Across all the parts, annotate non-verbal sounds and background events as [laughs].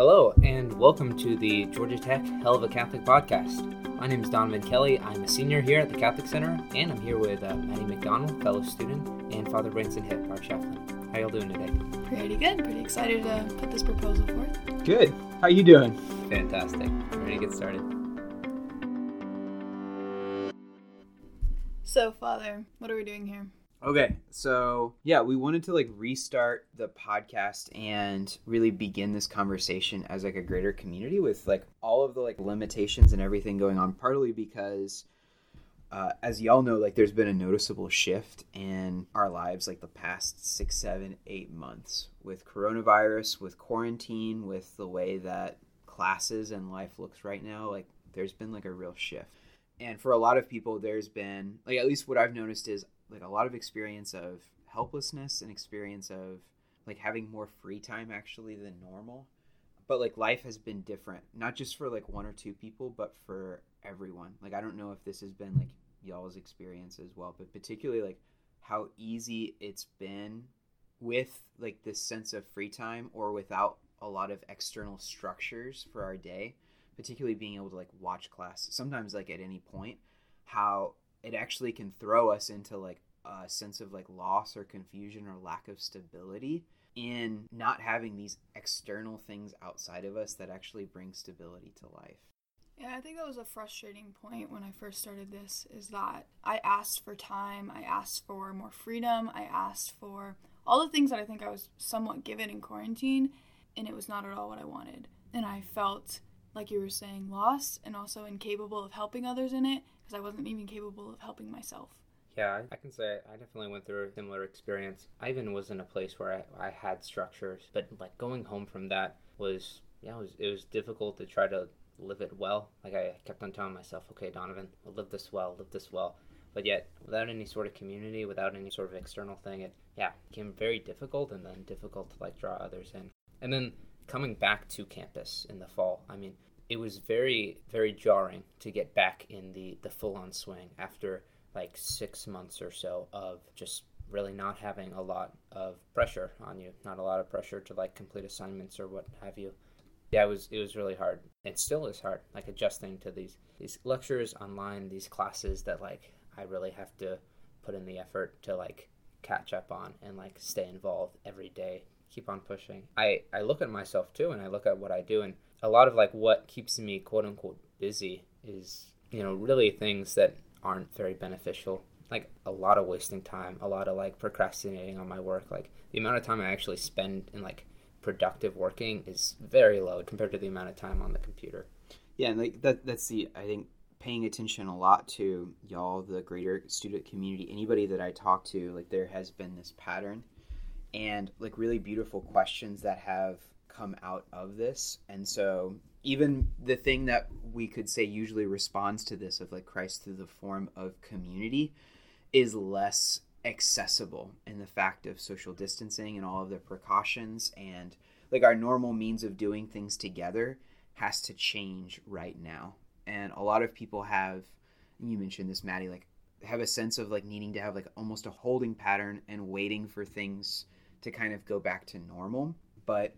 Hello, and welcome to the Georgia Tech Hell of a Catholic podcast. My name is Donovan Kelly. I'm a senior here at the Catholic Center, and I'm here with uh, Maddie McDonald, fellow student, and Father Branson Hipp, our chaplain. How y'all doing today? Pretty good. Pretty excited to put this proposal forth. Good. How are you doing? Fantastic. Ready to get started? So, Father, what are we doing here? Okay, so yeah, we wanted to like restart the podcast and really begin this conversation as like a greater community with like all of the like limitations and everything going on. Partly because, uh, as y'all know, like there's been a noticeable shift in our lives like the past six, seven, eight months with coronavirus, with quarantine, with the way that classes and life looks right now. Like there's been like a real shift. And for a lot of people, there's been like at least what I've noticed is like a lot of experience of helplessness and experience of like having more free time actually than normal. But like life has been different not just for like one or two people but for everyone. Like i don't know if this has been like y'all's experience as well but particularly like how easy it's been with like this sense of free time or without a lot of external structures for our day particularly being able to like watch class sometimes like at any point how it actually can throw us into like a sense of like loss or confusion or lack of stability in not having these external things outside of us that actually bring stability to life. Yeah, I think that was a frustrating point when I first started this is that I asked for time, I asked for more freedom, I asked for all the things that I think I was somewhat given in quarantine, and it was not at all what I wanted. And I felt like you were saying lost and also incapable of helping others in it because I wasn't even capable of helping myself. Yeah, I can say I definitely went through a similar experience. I even was in a place where I, I had structures, but like going home from that was yeah, it was it was difficult to try to live it well. Like I kept on telling myself, okay, Donovan, I'll live this well, live this well. But yet, without any sort of community, without any sort of external thing, it yeah became very difficult, and then difficult to like draw others in. And then coming back to campus in the fall, I mean, it was very very jarring to get back in the the full on swing after like six months or so of just really not having a lot of pressure on you, not a lot of pressure to like complete assignments or what have you. Yeah, it was it was really hard. It still is hard, like adjusting to these these lectures online, these classes that like I really have to put in the effort to like catch up on and like stay involved every day, keep on pushing. I I look at myself too, and I look at what I do, and a lot of like what keeps me quote unquote busy is you know really things that aren't very beneficial. Like a lot of wasting time, a lot of like procrastinating on my work. Like the amount of time I actually spend in like productive working is very low compared to the amount of time on the computer. Yeah, and like that that's the I think paying attention a lot to y'all the greater student community anybody that I talk to like there has been this pattern and like really beautiful questions that have come out of this. And so even the thing that we could say usually responds to this of like Christ through the form of community is less accessible in the fact of social distancing and all of the precautions. And like our normal means of doing things together has to change right now. And a lot of people have you mentioned this maddie like have a sense of like needing to have like almost a holding pattern and waiting for things to kind of go back to normal. But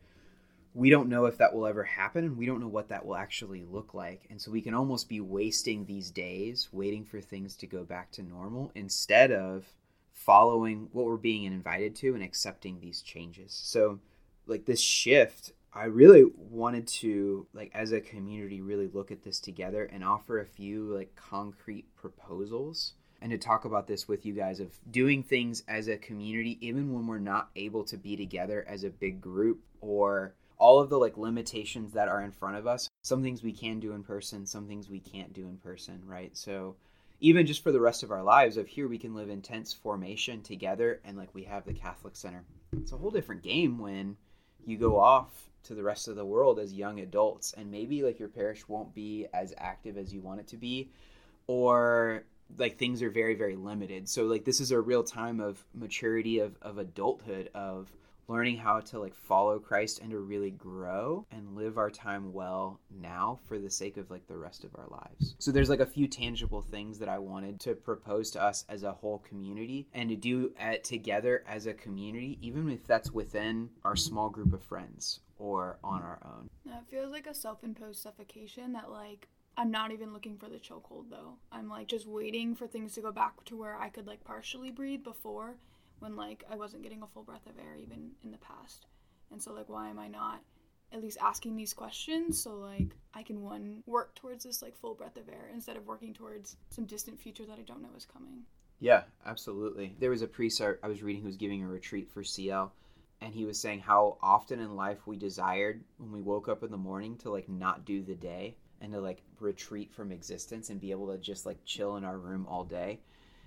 we don't know if that will ever happen and we don't know what that will actually look like. And so we can almost be wasting these days waiting for things to go back to normal instead of following what we're being invited to and accepting these changes. So, like this shift, I really wanted to, like, as a community, really look at this together and offer a few, like, concrete proposals and to talk about this with you guys of doing things as a community, even when we're not able to be together as a big group or all of the like limitations that are in front of us some things we can do in person some things we can't do in person right? So even just for the rest of our lives of here we can live intense formation together and like we have the catholic center. It's a whole different game when you go off to the rest of the world as young adults and maybe like your parish won't be as active as you want it to be or like things are very very limited. So like this is a real time of maturity of, of adulthood of learning how to like follow Christ and to really grow and live our time well now for the sake of like the rest of our lives. So there's like a few tangible things that I wanted to propose to us as a whole community and to do it together as a community, even if that's within our small group of friends or on our own. Now It feels like a self imposed suffocation that, like, I'm not even looking for the chokehold though. I'm like just waiting for things to go back to where I could like partially breathe before when like I wasn't getting a full breath of air even in the past. And so like why am I not at least asking these questions so like I can one work towards this like full breath of air instead of working towards some distant future that I don't know is coming. Yeah, absolutely. There was a priest I was reading who was giving a retreat for CL and he was saying how often in life we desired when we woke up in the morning to like not do the day and to like retreat from existence and be able to just like chill in our room all day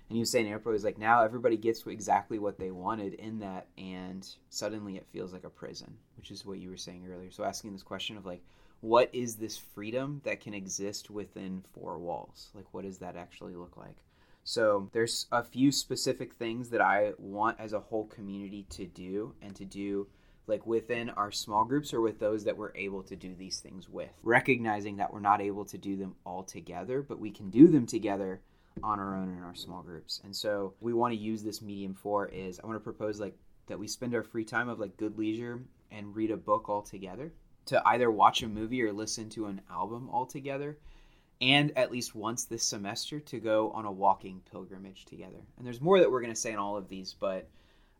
and he was saying April was like now everybody gets exactly what they wanted in that and suddenly it feels like a prison which is what you were saying earlier. So asking this question of like what is this freedom that can exist within four walls? Like what does that actually look like? So there's a few specific things that i want as a whole community to do and to do like within our small groups or with those that we're able to do these things with. Recognizing that we're not able to do them all together but we can do them together on our own in our small groups. And so we want to use this medium for is I want to propose like that we spend our free time of like good leisure and read a book all together to either watch a movie or listen to an album all together and at least once this semester to go on a walking pilgrimage together. And there's more that we're going to say in all of these, but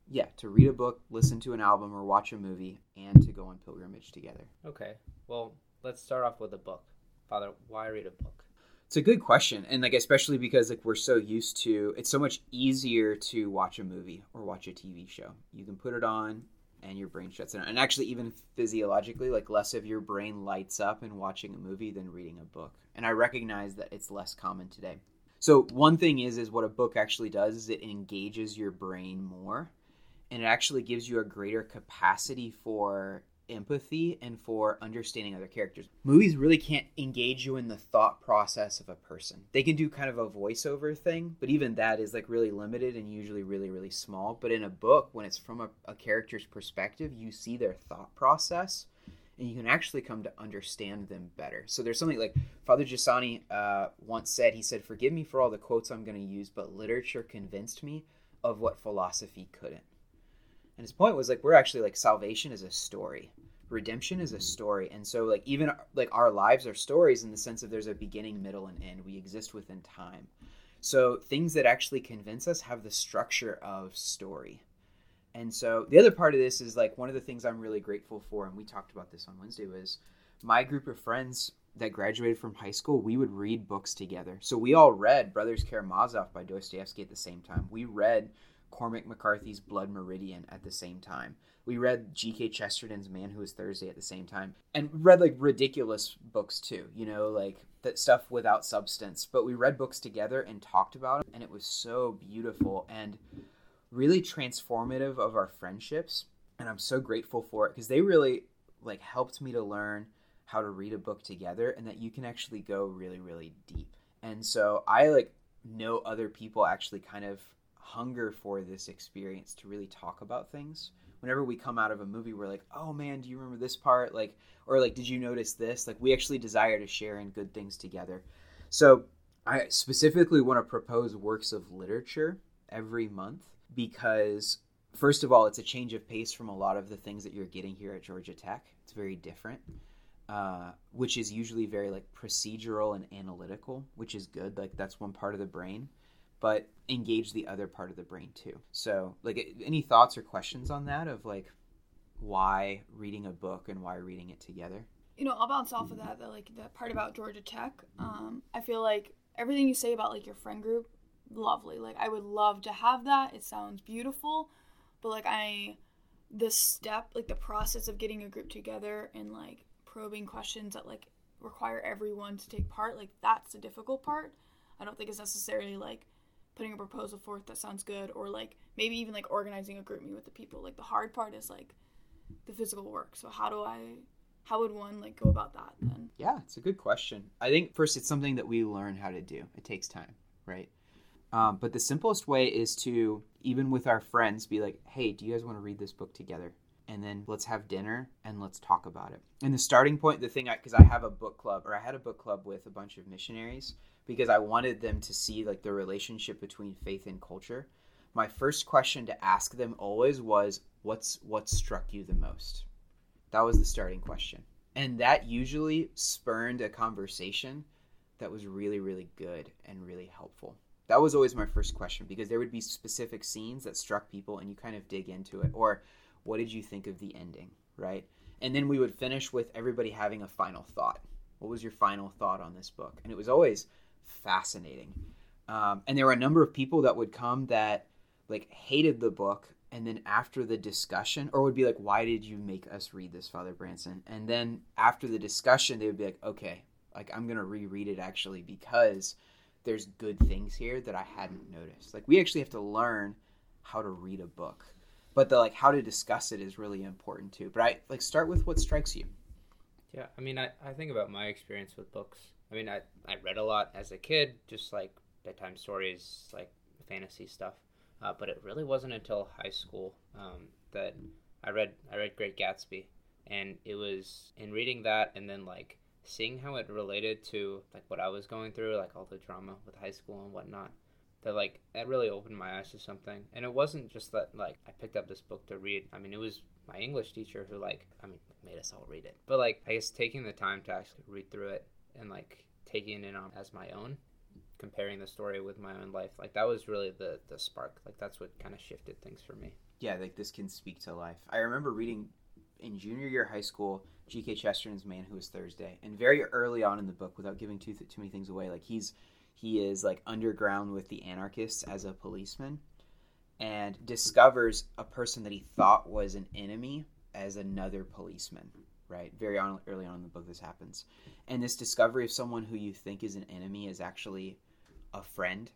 yeah, to read a book, listen to an album, or watch a movie, and to go on pilgrimage together. Okay. Well, let's start off with a book. Father, why read a book? It's a good question, and like especially because like we're so used to, it's so much easier to watch a movie or watch a TV show. You can put it on, and your brain shuts down. And actually, even physiologically, like less of your brain lights up in watching a movie than reading a book. And I recognize that it's less common today. So one thing is, is what a book actually does is it engages your brain more, and it actually gives you a greater capacity for empathy and for understanding other characters. Movies really can't engage you in the thought process of a person. They can do kind of a voiceover thing, but even that is like really limited and usually really, really small. But in a book, when it's from a, a character's perspective, you see their thought process and you can actually come to understand them better. So there's something like Father Giussani uh, once said, he said, Forgive me for all the quotes I'm going to use, but literature convinced me of what philosophy couldn't. And his point was like we're actually like salvation is a story. Redemption is a story. And so like even like our lives are stories in the sense of there's a beginning, middle and end. We exist within time. So things that actually convince us have the structure of story. And so the other part of this is like one of the things I'm really grateful for and we talked about this on Wednesday was my group of friends that graduated from high school, we would read books together. So we all read Brothers Karamazov by Dostoevsky at the same time. We read Cormac McCarthy's Blood Meridian at the same time. We read G.K. Chesterton's Man Who Is Thursday at the same time, and read like ridiculous books too. You know, like that stuff without substance. But we read books together and talked about them, and it was so beautiful and really transformative of our friendships. And I'm so grateful for it because they really like helped me to learn how to read a book together and that you can actually go really really deep. And so I like know other people actually kind of hunger for this experience to really talk about things. Whenever we come out of a movie, we're like, "Oh man, do you remember this part?" Like, or like, "Did you notice this?" Like, we actually desire to share in good things together. So, I specifically want to propose works of literature every month because, first of all, it's a change of pace from a lot of the things that you're getting here at Georgia Tech. It's very different. Uh, which is usually very like procedural and analytical, which is good. Like that's one part of the brain but engage the other part of the brain too. So, like, any thoughts or questions on that of like why reading a book and why reading it together? You know, I'll bounce off of that. That like that part about Georgia Tech. Um, I feel like everything you say about like your friend group, lovely. Like, I would love to have that. It sounds beautiful, but like I, the step, like the process of getting a group together and like probing questions that like require everyone to take part, like that's the difficult part. I don't think it's necessarily like putting a proposal forth that sounds good or like maybe even like organizing a group meet with the people. Like the hard part is like the physical work. So how do i how would one like go about that then? Yeah it's a good question. I think first it's something that we learn how to do. It takes time right? Um, but the simplest way is to even with our friends be like hey do you guys want to read this book together? And then let's have dinner and let's talk about it. And the starting point, the thing, I because I, I have a book club, or I had a book club with a bunch of missionaries because I wanted them to see like the relationship between faith and culture. My first question to ask them always was, "What's what struck you the most?" That was the starting question, and that usually spurned a conversation that was really, really good and really helpful. That was always my first question because there would be specific scenes that struck people, and you kind of dig into it, or what did you think of the ending, right? And then we would finish with everybody having a final thought. What was your final thought on this book? And it was always fascinating. Um, and there were a number of people that would come that like hated the book and then after the discussion or would be like why did you make us read this father branson? And then after the discussion they would be like okay like i'm gonna reread it actually because there's good things here that i hadn't noticed. Like we actually have to learn how to read a book but the like how to discuss it is really important too. But i like start with what strikes you. Yeah i mean i, I think about my experience with books i mean I, I read a lot as a kid just like bedtime stories like fantasy stuff. Uh, but it really wasn't until high school um, that i read i read great gatsby. And it was in reading that and then like seeing how it related to like what i was going through like all the drama with high school and whatnot that like that really opened my eyes to something. And it wasn't just that like i picked up this book to read. I mean it was my english teacher who like i mean made us all read it. But like i guess taking the time to actually read through it and like taking it on as my own comparing the story with my own life like that was really the the spark. Like that's what kind of shifted things for me. Yeah like this can speak to life. I remember reading in junior year high school gk chesterton's man who is thursday and very early on in the book without giving too, too many things away like he's he is like underground with the anarchists as a policeman and discovers a person that he thought was an enemy as another policeman right? Very on, early on in the book this happens. And this discovery of someone who you think is an enemy is actually a friend.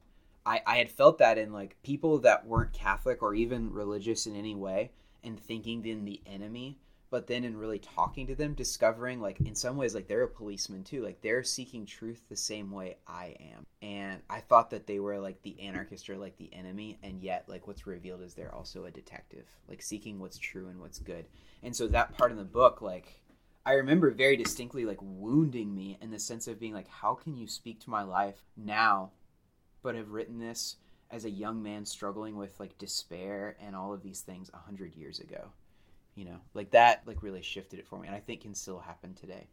I, I had felt that in like people that weren't catholic or even religious in any way and thinking then the enemy but then in really talking to them discovering like in some ways like they're a policeman too like they're seeking truth the same way i am. And i thought that they were like the anarchist or like the enemy and yet like what's revealed is they're also a detective like seeking what's true and what's good. And so that part in the book like i remember very distinctly like wounding me in the sense of being like how can you speak to my life now but have written this as a young man struggling with like despair and all of these things a hundred years ago you know like that like really shifted it for me and i think can still happen today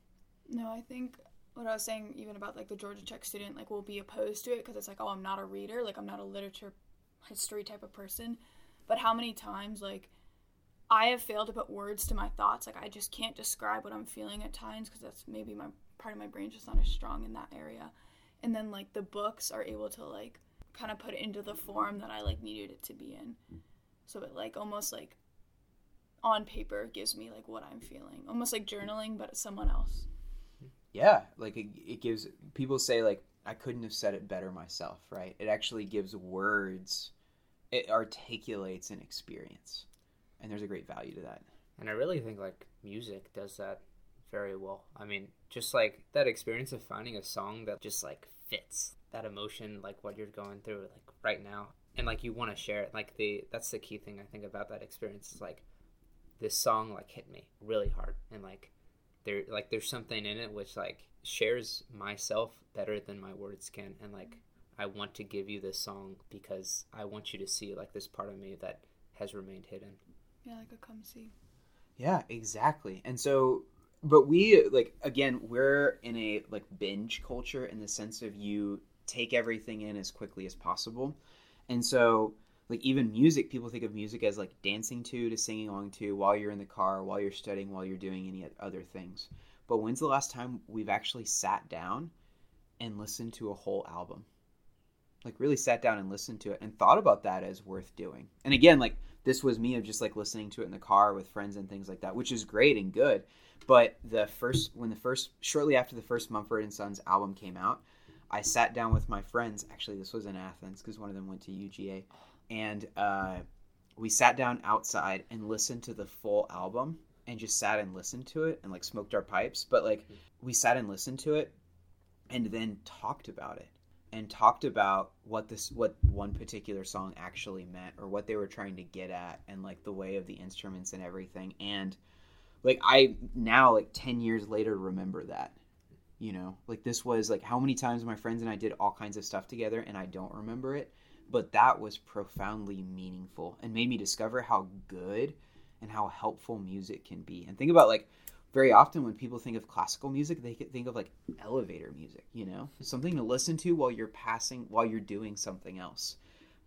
No, I think what I was saying, even about like the Georgia Tech student, like will be opposed to it because it's like, oh, I'm not a reader, like I'm not a literature, history type of person. But how many times, like, I have failed to put words to my thoughts. Like, I just can't describe what I'm feeling at times because that's maybe my part of my brain just not as strong in that area. And then like the books are able to like kind of put it into the form that I like needed it to be in. So it like almost like on paper gives me like what I'm feeling, almost like journaling, but it's someone else. yeah like it, it gives people say like i couldn't have said it better myself right it actually gives words it articulates an experience and there's a great value to that And I really think like music does that very well. I mean, just like that experience of finding a song that just like fits that emotion, like what you're going through, like right now, and like you want to share it. Like the that's the key thing I think about that experience is like this song like hit me really hard, and like there like there's something in it which like shares myself better than my words can, and like I want to give you this song because I want you to see like this part of me that has remained hidden. Yeah, like a come see. Yeah, exactly. And so, but we like again, we're in a like binge culture in the sense of you take everything in as quickly as possible. And so, like even music, people think of music as like dancing to, to singing along to while you're in the car, while you're studying, while you're doing any other things. But when's the last time we've actually sat down and listened to a whole album? Like really sat down and listened to it and thought about that as worth doing. And again, like this was me of just like listening to it in the car with friends and things like that, which is great and good. But the first, when the first, shortly after the first Mumford and Sons album came out, I sat down with my friends. Actually, this was in Athens because one of them went to UGA, and uh, we sat down outside and listened to the full album and just sat and listened to it and like smoked our pipes. But like we sat and listened to it and then talked about it. and talked about what this what one particular song actually meant or what they were trying to get at and like the way of the instruments and everything and like I now like 10 years later remember that you know like this was like how many times my friends and I did all kinds of stuff together and I don't remember it but that was profoundly meaningful and made me discover how good and how helpful music can be. And think about like very often when people think of classical music they think of like elevator music you know? Something to listen to while you're passing while you're doing something else.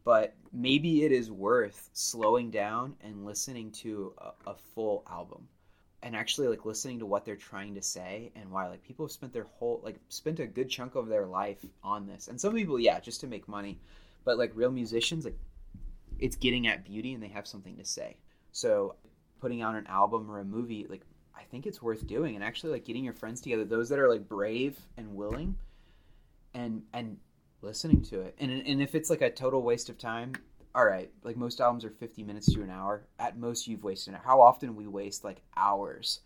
But maybe it is worth slowing down and listening to a, a full album and actually like listening to what they're trying to say and why. Like people have spent their whole like spent a good chunk of their life on this. And some people yeah just to make money but like real musicians like it's getting at beauty and they have something to say. So putting out an album or a movie like i think it's worth doing. And actually like getting your friends together those that are like brave and willing and and listening to it. And and if it's like a total waste of time all right like most albums are 50 minutes to an hour. At most you've wasted how often we waste like hours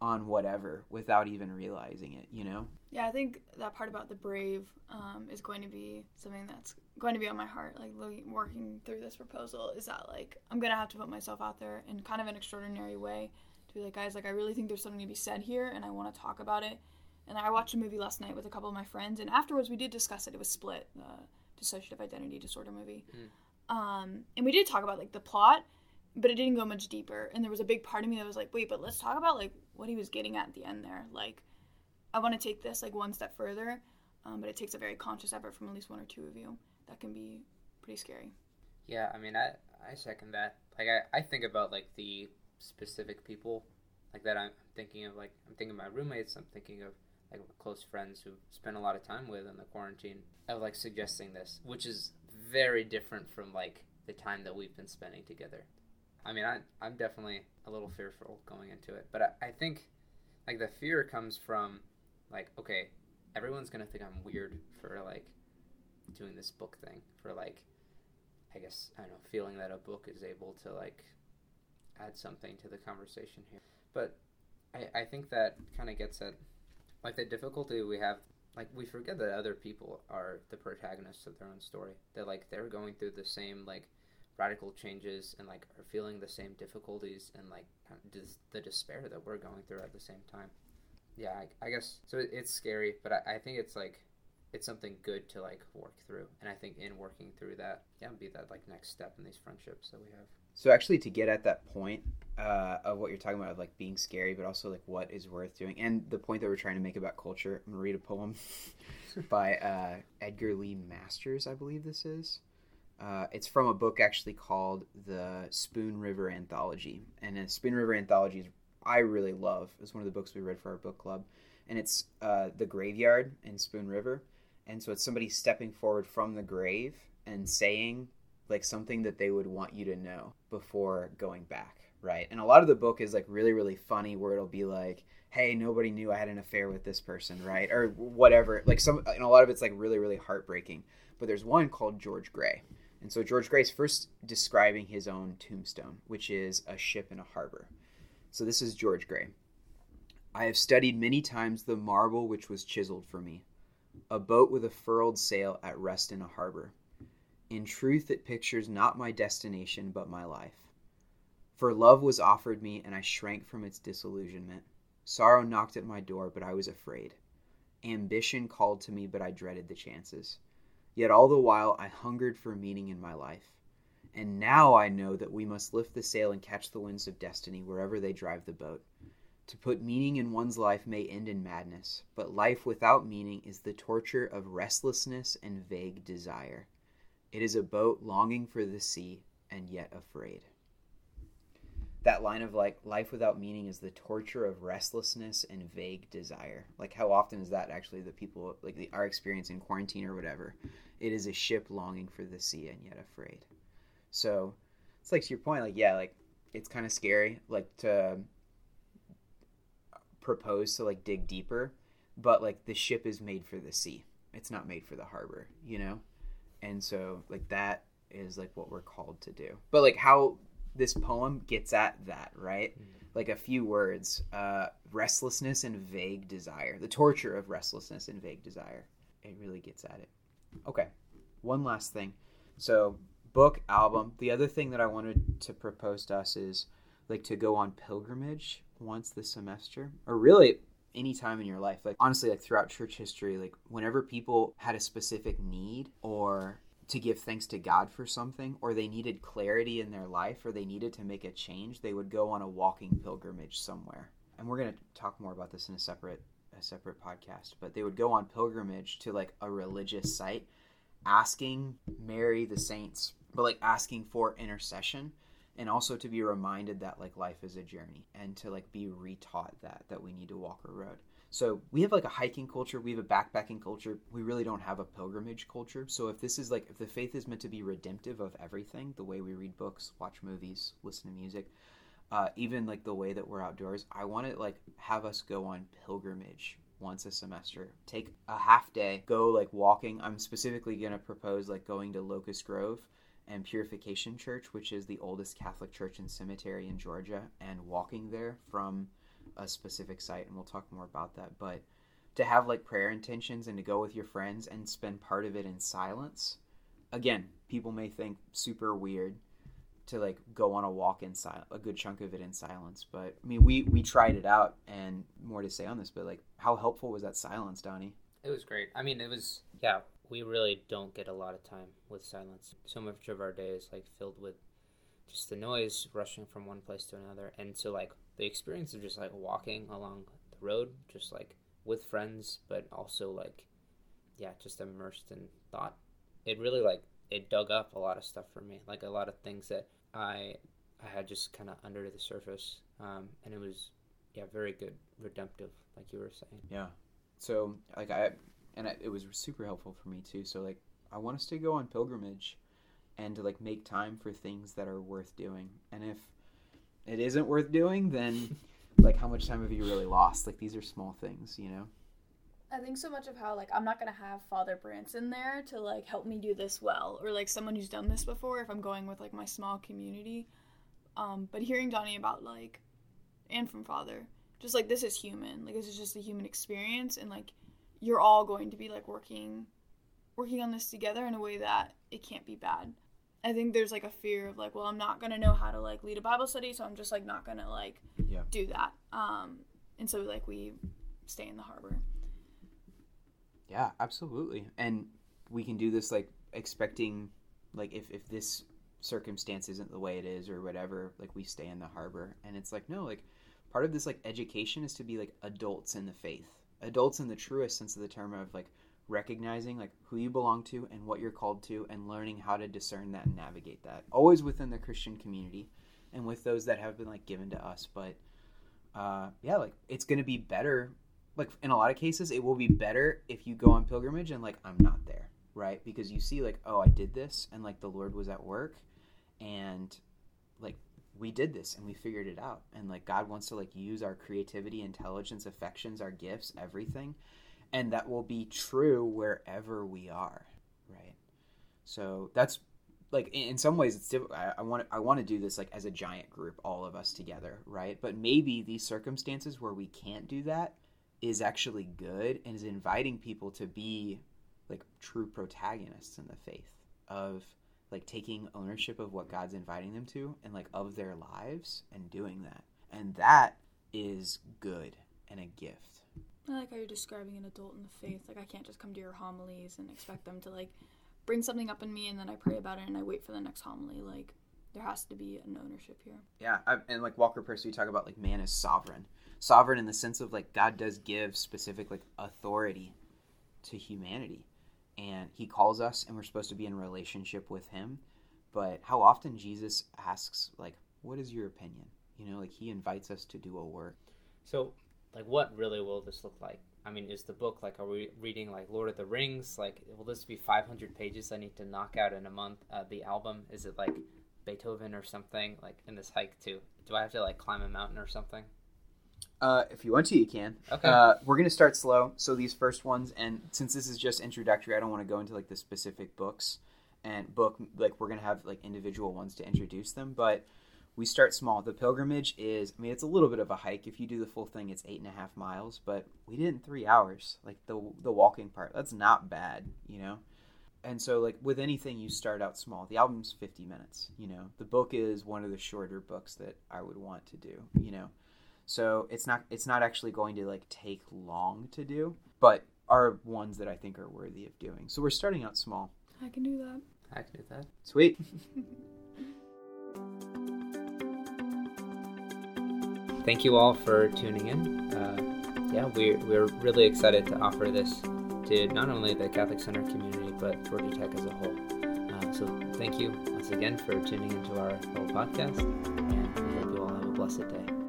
on whatever without even realizing it you know? Yeah i think that part about the brave um, is going to be something that's going to be on my heart like working through this proposal is that like i'm gonna have to put myself out there in kind of an extraordinary way to be like guys like i really think there's something to be said here and i want to talk about it. And i watched a movie last night with a couple of my friends and afterwards we did discuss it. It was split the dissociative identity disorder movie. Mm. um, and we did talk about like the plot but it didn't go much deeper. And there was a big part of me that was like wait but let's talk about like what he was getting at, at the end there. Like i want to take this like one step further um, but it takes a very conscious effort from at least one or two of you that can be pretty scary. Yeah i mean i i second that. Like i, I think about like the specific people like that i'm thinking of like i'm thinking of my roommates i'm thinking of like close friends who spend a lot of time with in the quarantine of like suggesting this which is very different from like the time that we've been spending together. I mean, I, I'm definitely a little fearful going into it, but I, I think like the fear comes from like, okay, everyone's gonna think I'm weird for like doing this book thing for like, I guess I don't know, feeling that a book is able to like add something to the conversation here. But I, I think that kind of gets at like the difficulty we have. Like we forget that other people are the protagonists of their own story. That like they're going through the same like radical changes and like are feeling the same difficulties and like dis- the despair that we're going through at the same time. Yeah, I, I guess so. It's scary, but I, I think it's like it's something good to like work through, and I think in working through that, yeah, be that like next step in these friendships that we have. So actually, to get at that point uh, of what you're talking about, of like being scary, but also like what is worth doing, and the point that we're trying to make about culture, I'm gonna read a poem [laughs] by uh, Edgar Lee Masters, I believe this is. Uh, it's from a book actually called the Spoon River Anthology, and the Spoon River Anthology is I really love. It's one of the books we read for our book club, and it's uh, the graveyard in Spoon River, and so it's somebody stepping forward from the grave and saying like something that they would want you to know before going back, right? And a lot of the book is like really really funny, where it'll be like, "Hey, nobody knew I had an affair with this person," right, or whatever. Like some, and a lot of it's like really really heartbreaking. But there's one called George Gray and so George Gray's first describing his own tombstone, which is a ship in a harbor. So this is George Gray. I have studied many times the marble which was chiseled for me, a boat with a furled sail at rest in a harbor. In truth, it pictures not my destination, but my life. For love was offered me, and I shrank from its disillusionment. Sorrow knocked at my door, but I was afraid. Ambition called to me, but I dreaded the chances. Yet all the while I hungered for meaning in my life. And now I know that we must lift the sail and catch the winds of destiny wherever they drive the boat. To put meaning in one's life may end in madness, but life without meaning is the torture of restlessness and vague desire. It is a boat longing for the sea and yet afraid. That line of like life without meaning is the torture of restlessness and vague desire. Like how often is that actually the people like the, our experience in quarantine or whatever? It is a ship longing for the sea and yet afraid. So it's like to your point like yeah like it's kind of scary like to propose to like dig deeper but like the ship is made for the sea it's not made for the harbor you know and so like that is like what we're called to do but like how this poem gets at that, right? Mm-hmm. Like a few words uh, restlessness and vague desire, the torture of restlessness and vague desire. It really gets at it. Okay. One last thing. So, book, album. The other thing that I wanted to propose to us is like to go on pilgrimage once this semester, or really any time in your life. Like, honestly, like throughout church history, like whenever people had a specific need or to give thanks to God for something, or they needed clarity in their life, or they needed to make a change, they would go on a walking pilgrimage somewhere. And we're going to talk more about this in a separate a separate podcast, but they would go on pilgrimage to like a religious site asking Mary the saints, but like asking for intercession and also to be reminded that like life is a journey and to like be retaught that that we need to walk a road. So we have like a hiking culture, we have a backpacking culture. We really don't have a pilgrimage culture. So if this is like if the faith is meant to be redemptive of everything, the way we read books, watch movies, listen to music, uh, even like the way that we're outdoors, I want to like have us go on pilgrimage once a semester. Take a half day, go like walking. I'm specifically going to propose like going to Locust Grove and Purification Church, which is the oldest Catholic church and cemetery in Georgia, and walking there from a specific site. And we'll talk more about that. But to have like prayer intentions and to go with your friends and spend part of it in silence. Again, people may think super weird to like go on a walk in silence, a good chunk of it in silence. But I mean, we we tried it out, and more to say on this. But like, how helpful was that silence, Donnie? It was great. I mean, it was yeah. We really don't get a lot of time with silence. So much of our day is like filled with just the noise rushing from one place to another, and so like the experience of just like walking along the road, just like with friends, but also like yeah, just immersed in thought. It really like it dug up a lot of stuff for me, like a lot of things that I I had just kind of under the surface, um, and it was yeah very good, redemptive, like you were saying. Yeah. So like I and I, it was super helpful for me too. So like I want us to go on pilgrimage and to like make time for things that are worth doing. And if it isn't worth doing, then [laughs] like how much time have you really lost? Like these are small things, you know. I think so much of how like I'm not gonna have Father Branson there to like help me do this well, or like someone who's done this before if I'm going with like my small community. Um, but hearing Donnie about like, and from Father, just like this is human, like this is just a human experience, and like you're all going to be like working, working on this together in a way that it can't be bad. I think there's like a fear of like, well, I'm not gonna know how to like lead a Bible study, so I'm just like not gonna like yeah. do that. Um, and so like we stay in the harbor. Yeah, absolutely. And we can do this like expecting like if if this circumstance isn't the way it is or whatever, like we stay in the harbor. And it's like no, like part of this like education is to be like adults in the faith. Adults in the truest sense of the term of like recognizing like who you belong to and what you're called to and learning how to discern that and navigate that. Always within the Christian community and with those that have been like given to us, but uh yeah, like it's to be better like in a lot of cases it will be better if you go on pilgrimage and like i'm not there right because you see like oh i did this and like the lord was at work and like we did this and we figured it out. And like god wants to like use our creativity intelligence affections our gifts everything and that will be true wherever we are right? So that's like in some ways it's difficult I, want i want to do this like as a giant group all of us together right? But maybe these circumstances where we can't do that is actually good and is inviting people to be like true protagonists in the faith of like taking ownership of what God's inviting them to and like of their lives and doing that. And that is good and a gift. I like how you're describing an adult in the faith. Like I can't just come to your homilies and expect them to like bring something up in me and then I pray about it and I wait for the next homily. Like there has to be an ownership here. Yeah, I, and like Walker Percy, you talk about like man is sovereign sovereign in the sense of like God does give specific like authority to humanity and he calls us and we're supposed to be in relationship with him but how often Jesus asks like what is your opinion you know like he invites us to do a work so like what really will this look like I mean, is the book like, are we reading like Lord of the Rings? Like, will this be 500 pages I need to knock out in a month? Uh, the album, is it like Beethoven or something? Like in this hike too? Do I have to like climb a mountain or something? Uh, if you want to, you can. Okay. Uh, we're gonna start slow. So these first ones, and since this is just introductory, I don't want to go into like the specific books and book. Like we're gonna have like individual ones to introduce them, but we start small. The pilgrimage is, I mean, it's a little bit of a hike. If you do the full thing, it's eight and a half miles, but we did it in three hours. Like the the walking part, that's not bad, you know. and so like with anything you start out small the album's 50 minutes you know the book is one of the shorter books that i would want to do you know so it's not it's not actually going to like take long to do but are ones that i think are worthy of doing so we're starting out small I can do that. I can do that. sweet [laughs] Thank you all for tuning in. Uh, yeah, we're, we're really excited to offer this to not only the Catholic Center community, but Georgia Tech as a whole. Uh, so thank you once again for tuning into our whole podcast, and we hope you all have a blessed day.